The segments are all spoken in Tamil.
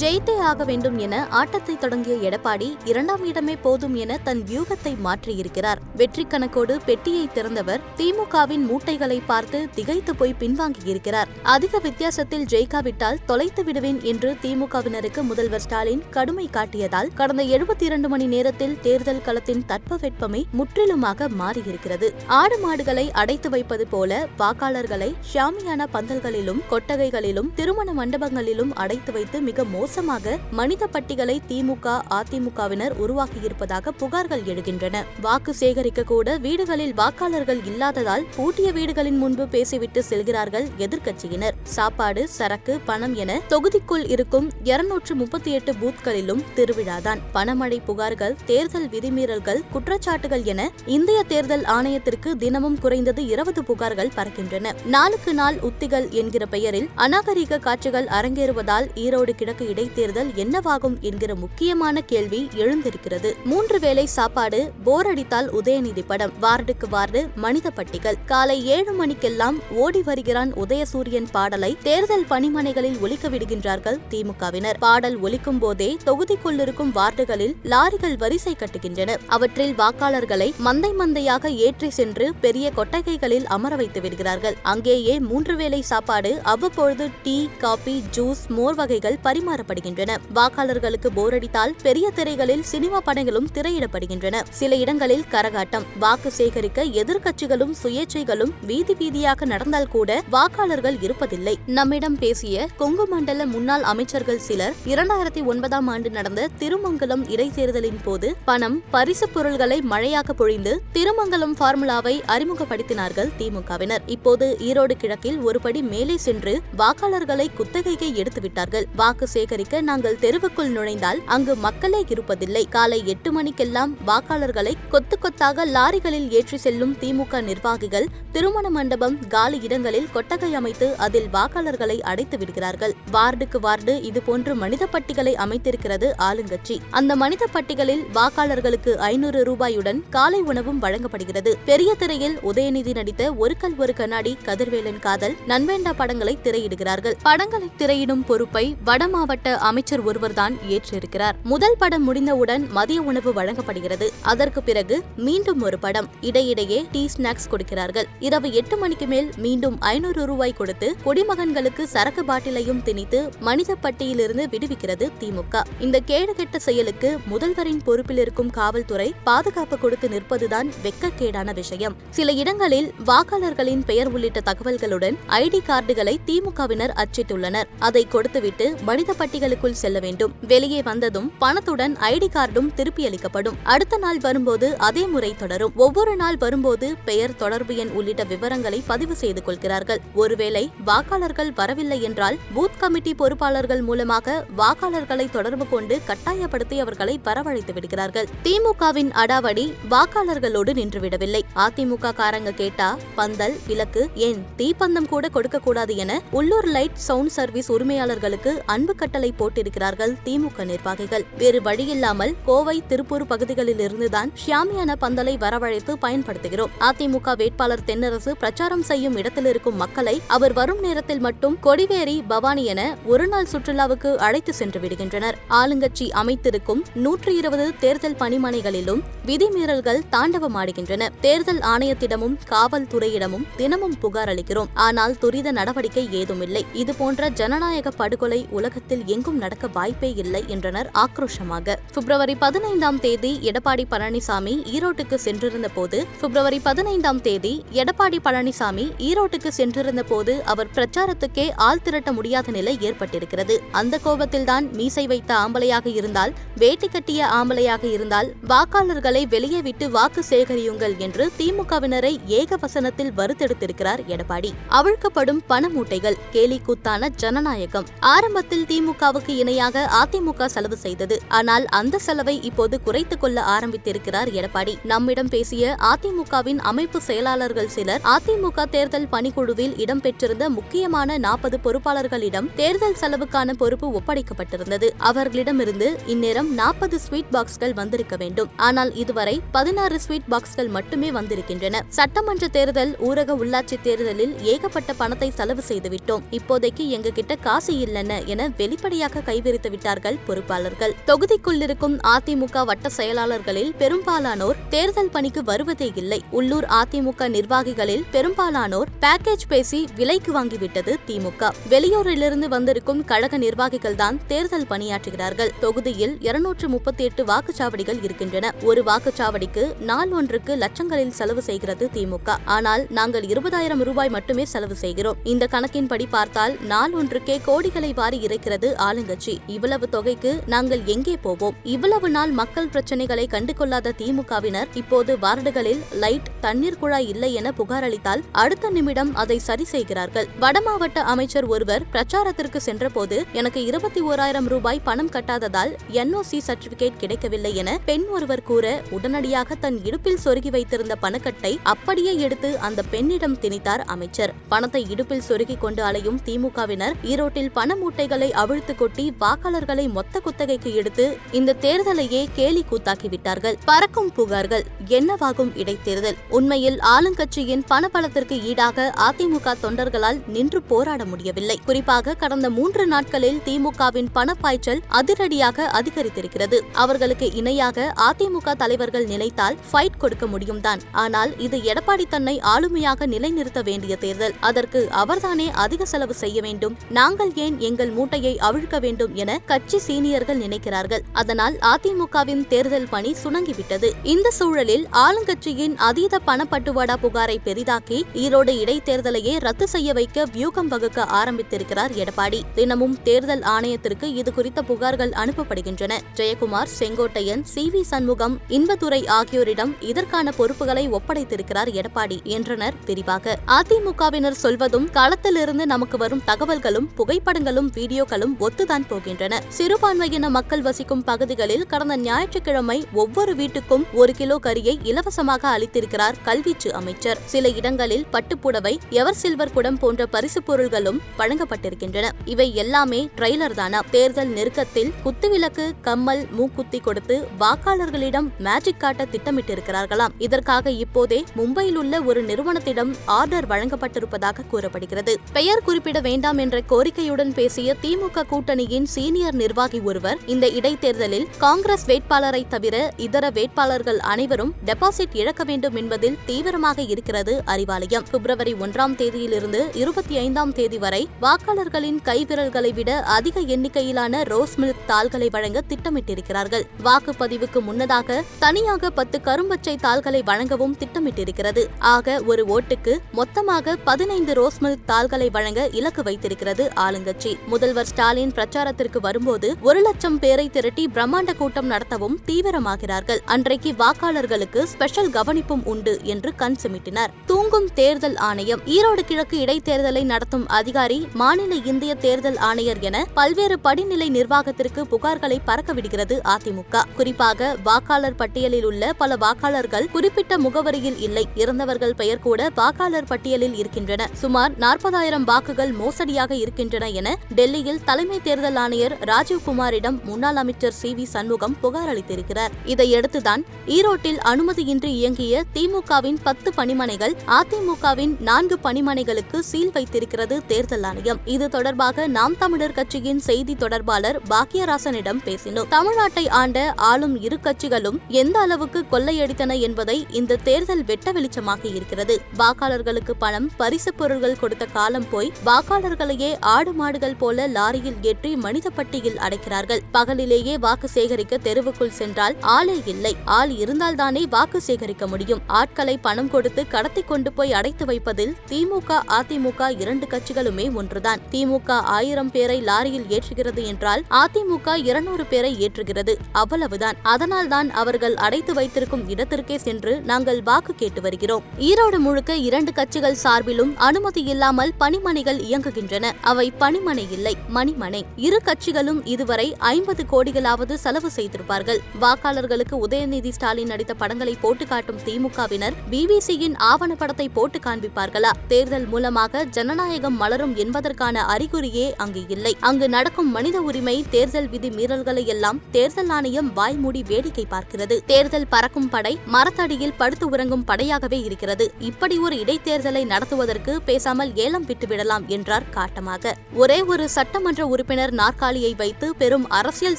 ஜெயித்தே ஆக வேண்டும் என ஆட்டத்தை தொடங்கிய எடப்பாடி இரண்டாம் இடமே போதும் என தன் வியூகத்தை மாற்றியிருக்கிறார். வெற்றி கணக்கோடு பெட்டியை திறந்தவர் திமுகவின் மூட்டைகளை பார்த்து திகைத்து போய் பின்வாங்கியிருக்கிறார். அதிக வித்தியாசத்தில் ஜெயிக்காவிட்டால் தொலைத்து விடுவேன் என்று திமுகவினருக்கு முதல்வர் ஸ்டாலின் கடுமை காட்டியதால் கடந்த எழுபத்தி இரண்டு மணி நேரத்தில் தேர்தல் களத்தின் தட்பவெட்பமே முற்றிலுமாக மாறியிருக்கிறது. ஆடு மாடுகளை அடைத்து வைப்பது போல வாக்காளர்களை ஷாமியான பந்தல்களிலும் கொட்டகைகளிலும் திருமண மண்டபங்களிலும் அடைத்து வைத்து மிக மோசமாக மனித பட்டிகளை திமுக அதிமுகவினர் உருவாக்கியிருப்பதாக புகார்கள் எழுகின்றன. வாக்கு சேகரிக்க கூட வீடுகளில் வாக்காளர்கள் இல்லாததால் பூட்டிய வீடுகளின் முன்பு பேசிவிட்டு செல்கிறார்கள் எதிர்க்கட்சியினர். சாப்பாடு சரக்கு பணம் என தொகுதிக்குள் இருக்கும் இருநூற்று முப்பத்தி எட்டு பூத்களிலும் திருவிழாதான். பணமழை புகார்கள் தேர்தல் விதிமீறல்கள் குற்றச்சாட்டுகள் என இந்திய தேர்தல் ஆணையத்திற்கு தினமும் குறைந்தது இருபது புகார்கள் பறக்கின்றன நாளுக்கு நாள் உத்திகள் என்கிற பெயரில் அநாகரிக காட்சிகள் அரங்கேறுவதால் ஈரோடு கிழக்கு இடைத்தேர்தல் என்னவாகும் என்கிற முக்கியமான கேள்வி எழுந்திருக்கிறது. மூன்று வேளை சாப்பாடு போர் அடித்தால் உதயநிதி படம் வார்டுக்கு வார்டு மனித பட்டிகள். காலை ஏழு மணிக்கெல்லாம் ஓடி வருகிறான் உதயசூரியன் பாடலை. தேர்தல் பணிமனைகளில் ஒலிக்க விடுகின்றார்கள் திமுகவினர். பாடல் ஒலிக்கும் போதே தொகுதிக்குள்ளிருக்கும் வார்டுகளில் லாரிகள் வரிசை கட்டுகின்றன. அவற்றில் வாக்காளர்களை மந்தை மந்தையாக ஏற்றி சென்று பெரிய கொட்டகைகளில் அமர வைத்து விடுகிறார்கள். அங்கேயே மூன்று வேளை சாப்பாடு அவ்வப்பொழுது டீ காபி ஜூஸ் மோர் வகைகள் காணப்படுகின்றன வாக்காளர்களுக்கு போரடித்தால் பெரிய திரைகளில் சினிமா படங்களும் திரையிடப்படுகின்றன. சில இடங்களில் கரகாட்டம் வாக்கு சேகரிக்க எதிர்க்கட்சிகளும் சுயேட்சைகளும் வீதி வீதியாக நடந்தால் கூட வாக்காளர்கள் இருப்பதில்லை. நம்மிடம் பேசிய கொங்கு மண்டல முன்னாள் அமைச்சர்கள் சிலர் இரண்டாயிரத்தி ஒன்பதாம் ஆண்டு நடந்த திருமங்கலம் இடைத்தேர்தலின் போது பணம் பரிசு பொருள்களை மழையாக பொழிந்து திருமங்கலம் ஃபார்முலாவை அறிமுகப்படுத்தினார்கள் திமுகவினர். இப்போது ஈரோடு கிழக்கில் ஒருபடி மேலே சென்று வாக்காளர்களை குத்தகைக்கு எடுத்துவிட்டார்கள். வாக்கு சேகரி சேகரிக்க நாங்கள் தெருவுக்குள் நுழைந்தால் அங்கு மக்களே இருப்பதில்லை. காலை எட்டு மணிக்கெல்லாம் வாக்காளர்களை கொத்து கொத்தாக லாரிகளில் ஏற்றி செல்லும் திமுக நிர்வாகிகள் திருமண மண்டபம் காலி இடங்களில் கொட்டகை அமைத்து அதில் வாக்காளர்களை அடைத்து விடுகிறார்கள். வார்டுக்கு வார்டு இதுபோன்று மனித பட்டிகளை அமைத்திருக்கிறது ஆளுங்கட்சி. அந்த மனித பட்டிகளில் வாக்காளர்களுக்கு ஐநூறு ரூபாயுடன் காலை உணவும் வழங்கப்படுகிறது. பெரிய திரையில் உதயநிதி நடித்த ஒரு கல் ஒரு கண்ணாடி கதிர்வேலன் காதல் நன்வேண்டா படங்களை திரையிடுகிறார்கள். படங்களை திரையிடும் பொறுப்பை வட மாவட்ட அமைச்சர் ஒருவர்தான் ஏற்றிருக்கிறார். முதல் படம் முடிந்தவுடன் மதிய உணவு வழங்கப்படுகிறது. அதற்கு பிறகு மீண்டும் ஒரு படம் இடையிடையே டீ ஸ்நாக்ஸ் கொடுக்கிறார்கள். இரவு எட்டு மணிக்கு மேல் மீண்டும் ஐநூறு ரூபாய் கொடுத்து குடிமகன்களுக்கு சரக்கு பாட்டிலையும் திணித்து மனித பட்டியிலிருந்து விடுவிக்கிறது திமுக. இந்த கேடுகெட்ட செயலுக்கு முதல்வரின் பொறுப்பில் இருக்கும் காவல்துறை பாதுகாப்பு கொடுத்து நிற்பதுதான் வெக்கக்கேடான விஷயம். சில இடங்களில் வாக்காளர்களின் பெயர் உள்ளிட்ட தகவல்களுடன் ஐடி கார்டுகளை திமுகவினர் அச்சிட்டுள்ளனர். அதை கொடுத்துவிட்டு மனித பட்டிகளுக்குள் செல்ல வேண்டும். வெளியே வந்ததும் பணத்துடன் ஐடி கார்டும் திருப்பி அளிக்கப்படும். அடுத்த நாள் வரும்போது அதே முறை தொடரும். ஒவ்வொரு நாள் வரும்போது பெயர் தொடர்பு எண் உள்ளிட்ட விவரங்களை பதிவு செய்து கொள்கிறார்கள். ஒருவேளை வாக்காளர்கள் வரவில்லை என்றால் பூத் கமிட்டி பொறுப்பாளர்கள் மூலமாக வாக்காளர்களை தொடர்பு கொண்டு கட்டாயப்படுத்தி அவர்களை வரவழைத்து விடுகிறார்கள். திமுகவின் அடாவடி வாக்காளர்களோடு நின்றுவிடவில்லை. அதிமுக காரங்க கேட்டா பந்தல் விளக்கு ஏன் தீப்பந்தம் கூட கொடுக்க கூடாது என உள்ளூர் லைட் சவுண்ட் சர்வீஸ் உரிமையாளர்களுக்கு அன்பு கட்டளை போட்டிருக்கிறார்கள் திமுக நிர்வாகிகள். வேறு வழியில்லாமல் கோவை திருப்பூர் பகுதிகளில் இருந்துதான் ஷியாமியான பந்தலை வரவழைத்து பயன்படுத்துகிறோம். அதிமுக வேட்பாளர் தென்னரசு பிரச்சாரம் செய்யும் இடத்தில் இருக்கும் மக்களை அவர் வரும் நேரத்தில் மட்டும் கொடிவேரி பவானி என ஒருநாள் சுற்றுலாவுக்கு அழைத்து சென்று விடுகின்றனர். ஆளுங்கட்சி அமைத்திருக்கும் நூற்றி இருபது தேர்தல் பணிமனைகளிலும் விதிமீறல்கள் தாண்டவமாடுகின்றன. தேர்தல் ஆணையத்திடமும் காவல்துறையிடமும் தினமும் புகார் அளிக்கிறோம். ஆனால் துரித நடவடிக்கை ஏதுமில்லை. இதுபோன்ற ஜனநாயக படுகொலை உலகத்தில் எங்கும் நடக்க வாய்ப்பே இல்லை என்றனர் ஆக்ரோஷமாக. பிப்ரவரி பதினைந்தாம் தேதி எடப்பாடி பழனிசாமி ஈரோட்டுக்கு சென்றிருந்த போது பிப்ரவரி பதினைந்தாம் தேதி எடப்பாடி பழனிசாமி ஈரோட்டுக்கு சென்றிருந்த போது அவர் பிரச்சாரத்துக்கே ஆள் திரட்ட முடியாத நிலை ஏற்பட்டிருக்கிறது. அந்த கோபத்தில்தான் மீசை வைத்த ஆம்பளையாக இருந்தால் வேட்டி கட்டிய ஆம்பளையாக இருந்தால் வாக்காளர்களை வெளியே விட்டு வாக்கு சேகரியுங்கள் என்று திமுகவினரை ஏகவசனத்தில் வறுத்தெடுத்திருக்கிறார் எடப்பாடி. அவிழ்க்கப்படும் பண மூட்டைகள் கேலி கூத்தான ஜனநாயகம். ஆரம்பத்தில் திமுக திமுகவுக்கு இணையாக அதிமுக செலவு செய்தது. ஆனால் அந்த செலவை இப்போது குறைத்துக் கொள்ள ஆரம்பித்திருக்கிறார் எடப்பாடி. நம்மிடம் பேசிய அதிமுகவின் அமைப்பு செயலாளர்கள் சிலர் அதிமுக தேர்தல் பணிக்குழுவில் இடம்பெற்றிருந்த முக்கியமான நாற்பது பொறுப்பாளர்களிடம் தேர்தல் செலவுக்கான பொறுப்பு ஒப்படைக்கப்பட்டிருந்தது. அவர்களிடமிருந்து இந்நேரம் நாற்பது ஸ்வீட் பாக்ஸ்கள் வந்திருக்க வேண்டும். ஆனால் இதுவரை பதினாறு ஸ்வீட் பாக்ஸ்கள் மட்டுமே வந்திருக்கின்றன. சட்டமன்ற தேர்தல் ஊரக உள்ளாட்சி தேர்தலில் ஏகப்பட்ட பணத்தை செலவு செய்துவிட்டோம். இப்போதைக்கு எங்ககிட்ட காசு இல்லைன்னு என படிப்படியாக கைவிரித்து விட்டார்கள் பொறுப்பாளர்கள். தொகுதிக்குள் இருக்கும் அதிமுக வட்ட செயலாளர்களில் பெரும்பாலானோர் தேர்தல் பணிக்கு வருவதே இல்லை. உள்ளூர் அதிமுக நிர்வாகிகளில் பெரும்பாலானோர் பேக்கேஜ் பேசி விலைக்கு வாங்கிவிட்டது திமுக. வெளியூரிலிருந்து வந்திருக்கும் கழக நிர்வாகிகள் தான் தேர்தல் பணியாற்றுகிறார்கள். தொகுதியில் இருநூற்று முப்பத்தி எட்டு வாக்குச்சாவடிகள் இருக்கின்றன. ஒரு வாக்குச்சாவடிக்கு நாள் ஒன்றுக்கு லட்சங்களில் செலவு செய்கிறது திமுக. ஆனால் நாங்கள் இருபதாயிரம் ரூபாய் மட்டுமே செலவு செய்கிறோம். இந்த கணக்கின்படி பார்த்தால் நாள் ஒன்றுக்கே கோடிகளை வாரி இறைக்கிறது ஆளுங்கட்சி இவ்வளவு தொகைக்கு நாங்கள் எங்கே போவோம்? இவ்வளவு நாள் மக்கள் பிரச்சனைகளை கண்டுகொள்ளாத திமுகவினர் இப்போது வார்டுகளில் லைட் தண்ணீர் குழாய் இல்லை என புகார் அளித்தால் அடுத்த நிமிடம் அதை சரி செய்கிறார்கள். வடமாவட்ட அமைச்சர் ஒருவர் பிரச்சாரத்திற்கு சென்றபோது எனக்கு இருபத்தி ஓராயிரம் ரூபாய் பணம் கட்டாததால் என்ஓசி சர்டிபிகேட் கிடைக்கவில்லை என பெண் ஒருவர் கூற உடனடியாக தன் இடுப்பில் சொருகி வைத்திருந்த பணக்கட்டை அப்படியே எடுத்து அந்த பெண்ணிடம் திணித்தார் அமைச்சர். பணத்தை இடுப்பில் சொருகிக் கொண்டு அலையும் திமுகவினர் ஈரோட்டில் பண மூட்டைகளை அவிழ்த்து கொட்டி வாக்காளர்களை மொத்த குத்தகைக்கு எடுத்து இந்த தேர்தலையே கேலி கூத்தாக்கிவிட்டார்கள். பறக்கும் புகார்கள் என்னவாகும் இடைத்தேர்தல். உண்மையில் ஆளுங்கட்சியின் பணபலத்திற்கு ஈடாக அதிமுக தொண்டர்களால் நின்று போராட முடியவில்லை. குறிப்பாக கடந்த மூன்று நாட்களில் திமுகவின் பணப்பாய்ச்சல் அதிரடியாக அதிகரித்திருக்கிறது. அவர்களுக்கு இணையாக அதிமுக தலைவர்கள் நினைத்தால் ஃபைட் கொடுக்க முடியும் தான் ஆனால் இது எடப்பாடி தன்னை ஆளுமையாக நிலைநிறுத்த வேண்டிய தேர்தல். அதற்கு அவர்தானே அதிக செலவு செய்ய வேண்டும். நாங்கள் ஏன் எங்கள் மூட்டையை கவிழ்க்க வேண்டும் என கட்சி சீனியர்கள் நினைக்கிறார்கள். அதனால் அதிமுகவின் தேர்தல் பணி சுணங்கிவிட்டது. இந்த சூழலில் ஆளுங்கட்சியின் அதீத பணப்பட்டுவாடா புகாரை பெரிதாக்கி ஈரோடு இடைத்தேர்தலையே ரத்து செய்ய வைக்க வியூகம் வகுக்க ஆரம்பித்திருக்கிறார் எடப்பாடி. தினமும் தேர்தல் ஆணையத்திற்கு இது குறித்த புகார்கள் அனுப்பப்படுகின்றன. ஜெயக்குமார் செங்கோட்டையன் சி. வி. சண்முகம் இன்பதுரை ஆகியோரிடம் இதற்கான பொறுப்புகளை ஒப்படைத்திருக்கிறார் எடப்பாடி என்றனர் விரிவாக. அதிமுகவினர் சொல்வதும் களத்திலிருந்து நமக்கு வரும் தகவல்களும் புகைப்படங்களும் வீடியோக்களும் ஒத்துதான் போகின்றன. சிறுபான்மையின மக்கள் வசிக்கும் பகுதிகளில் கடந்த ஞாயிற்றுக்கிழமை ஒவ்வொரு வீட்டுக்கும் ஒரு கிலோ கரியை இலவசமாக அளித்திருக்கிறார் கல்வீச்சு அமைச்சர். சில இடங்களில் பட்டுப்புடவை எவர் சில்வர் குடம் போன்ற பரிசு பொருள்களும் வழங்கப்பட்டிருக்கின்றன. இவை எல்லாமே ட்ரெய்லர் தானா? தேர்தல் நெருக்கத்தில் குத்துவிளக்கு கம்மல் மூக்குத்தி கொடுத்து வாக்காளர்களிடம் மேஜிக் காட்ட திட்டமிட்டிருக்கிறார்களாம். இதற்காக இப்போதே மும்பையில் உள்ள ஒரு நிறுவனத்திடம் ஆர்டர் வழங்கப்பட்டிருப்பதாக கூறப்படுகிறது. பெயர் குறிப்பிட வேண்டாம் என்ற கோரிக்கையுடன் பேசிய திமுக கூட்டணியின் சீனியர் நிர்வாகி ஒருவர். இந்த இடைத்தேர்தலில் காங்கிரஸ் வேட்பாளரை தவிர இதர வேட்பாளர்கள் அனைவரும் டெபாசிட் இழக்க வேண்டும் என்பதில் தீவிரமாக இருக்கிறது அறிவாலயம். பிப்ரவரி ஒன்றாம் தேதியிலிருந்து இருபத்தி ஐந்தாம் தேதி வரை வாக்காளர்களின் கைவிரல்களை விட அதிக எண்ணிக்கையிலான ரோஸ் மில்க் தாள்களை வழங்க திட்டமிட்டிருக்கிறார்கள். வாக்குப்பதிவுக்கு முன்னதாக தனியாக பத்து கரும்பச்சை தாள்களை வழங்கவும் திட்டமிட்டிருக்கிறது. ஆக ஒரு ஓட்டுக்கு மொத்தமாக பதினைந்து ரோஸ் மில்க் தாள்களை வழங்க இலக்கு வைத்திருக்கிறது ஆளுங்கட்சி. முதல்வர் ஸ்டாலின் பிரச்சாரத்திற்கு வரும்போது ஒரு லட்சம் பேரை திரட்டி பிரம்மாண்ட கூட்டம் நடத்தவும் தீவிரமாகிறார்கள். அன்றைக்கு வாக்காளர்களுக்கு ஸ்பெஷல் கவனிப்பும் உண்டு என்று கண் சிமிட்டினார். தூங்கும் தேர்தல் ஆணையம் ஈரோடு கிழக்கு இடைத்தேர்தலை நடத்தும் அதிகாரி மாநில இந்திய தேர்தல் ஆணையர் என பல்வேறு படிநிலை நிர்வாகத்திற்கு புகார்களை பறக்கவிடுகிறது அதிமுக. குறிப்பாக வாக்காளர் பட்டியலில் உள்ள பல வாக்காளர்கள் குறிப்பிட்ட முகவரியில் இல்லை. இறந்தவர்கள் பெயர் கூட வாக்காளர் பட்டியலில் இருக்கின்றன. சுமார் நாற்பதாயிரம் வாக்குகள் மோசடியாக இருக்கின்றன என டெல்லியில் தலைமை தேர்தல் ஆணையர் ராஜீவ்குமாரிடம் முன்னாள் அமைச்சர் சி. வி. சண்முகம் புகார் அளித்திருக்கிறார். இதையடுத்துதான் ஈரோட்டில் அனுமதியின்றி இயங்கிய திமுகவின் பத்து பணிமனைகள் அதிமுகவின் நான்கு பணிமனைகளுக்கு சீல் வைத்திருக்கிறது தேர்தல் ஆணையம். இது தொடர்பாக நாம் தமிழர் கட்சியின் செய்தி தொடர்பாளர் பாக்கியராசனிடம் பேசினோம். தமிழ்நாட்டை ஆண்ட ஆளும் இரு கட்சிகளும் எந்த அளவுக்கு கொள்ளையடித்தன என்பதை இந்த தேர்தல் வெட்ட வெளிச்சமாக இருக்கிறது. வாக்காளர்களுக்கு பணம் பரிசு பொருட்கள் கொடுத்த காலம் போய் வாக்காளர்களையே ஆடு மாடுகள் போல லாரியில் ஏற்றி மனித பட்டியில் அடைக்கிறார்கள். பகலிலேயே வாக்கு சேகரிக்க தெருவுக்குள் சென்றால் ஆளே இல்லை. ஆள் இருந்தால்தானே வாக்கு சேகரிக்க முடியும். ஆட்களை பணம் கொடுத்து கடத்தி கொண்டு போய் அடைத்து வைப்பதில் திமுக அதிமுக இரண்டு கட்சிகளுமே ஒன்றுதான். திமுக ஆயிரம் பேரை லாரியில் ஏற்றுகிறது என்றால் அதிமுக இருநூறு பேரை ஏற்றுகிறது. அவ்வளவுதான். அதனால்தான் அவர்கள் அடைத்து வைத்திருக்கும் இடத்திற்கே சென்று நாங்கள் வாக்கு கேட்டு வருகிறோம். ஈரோடு முழுக்க இரண்டு கட்சிகள் சார்பிலும் அனுமதி இல்லாமல் பணிமனைகள் இயங்குகின்றன. அவை பணிமனை இல்லை மணிமனை அரண்மனை இரு கட்சிகளும் இதுவரை ஐம்பது கோடிகளாவது செலவு செய்திருப்பார்கள். வாக்காளர்களுக்கு உதயநிதி ஸ்டாலின் நடித்த படங்களை போட்டு காட்டும் திமுகவினர் பிபிசியின் ஆவணப்படத்தை போட்டு காண்பிப்பார்களா? தேர்தல் மூலமாக ஜனநாயகம் மலரும் என்பதற்கான அறிகுறியே அங்கு இல்லை. அங்கு நடக்கும் மனித உரிமை தேர்தல் விதி மீறல்களை எல்லாம் தேர்தல் ஆணையம் வாய்மூடி வேடிக்கை பார்க்கிறது. தேர்தல் பறக்கும் படை மரத்தடியில் படுத்து உறங்கும் படையாகவே இருக்கிறது. இப்படி ஒரு இடைத்தேர்தலை நடத்துவதற்கு பேசாமல் ஏலம் விட்டுவிடலாம் என்றார் காட்டமாக. ஒரே ஒரு சட்டமன்ற உறுப்பினர் நாற்காலியை வைத்து பெரும் அரசியல்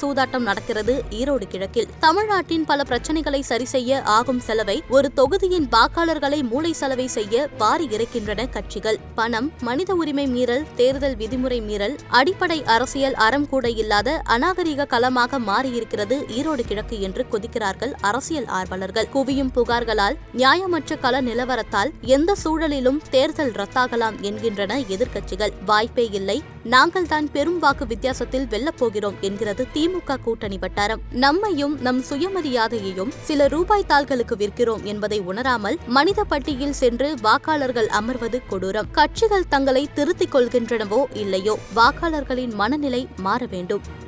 சூதாட்டம் நடக்கிறது ஈரோடு கிழக்கில். தமிழ்நாட்டின் பல பிரச்சனைகளை சரி செய்ய ஆகும் செலவை ஒரு தொகுதியின் வாக்காளர்களை மூளை செலவை செய்ய வாரி இறக்கின்றன கட்சிகள். பணம் மனித உரிமை மீறல் தேர்தல் விதிமுறை மீறல் அடிப்படை அரசியல் அறம் கூட இல்லாத அநாகரிக களமாக மாறியிருக்கிறது ஈரோடு கிழக்கு என்று கொதிக்கிறார்கள் அரசியல் ஆர்வலர்கள். குவியும் புகார்களால் நியாயமற்ற கள நிலவரத்தால் எந்த சூழலிலும் தேர்தல் ரத்தாகலாம் என்கின்றன எதிர்க்கட்சிகள். வாய்ப்பே இல்லை நாங்கள் தான் பெரும் வாக்கு வித்தியாசத்தில் வெல்லப்போகிறோம் என்கிறது திமுக கூட்டணி வட்டாரம். நம்மையும் நம் சுயமரியாதையையும் சில ரூபாய் தாள்களுக்கு விற்கிறோம் என்பதை உணராமல் மனித பட்டியில் சென்று வாக்காளர்கள் அமர்வது கொடூரம். கட்சிகள் தங்களை திருத்திக் கொள்கின்றனவோ இல்லையோ வாக்காளர்களின் மனநிலை மாற வேண்டும்.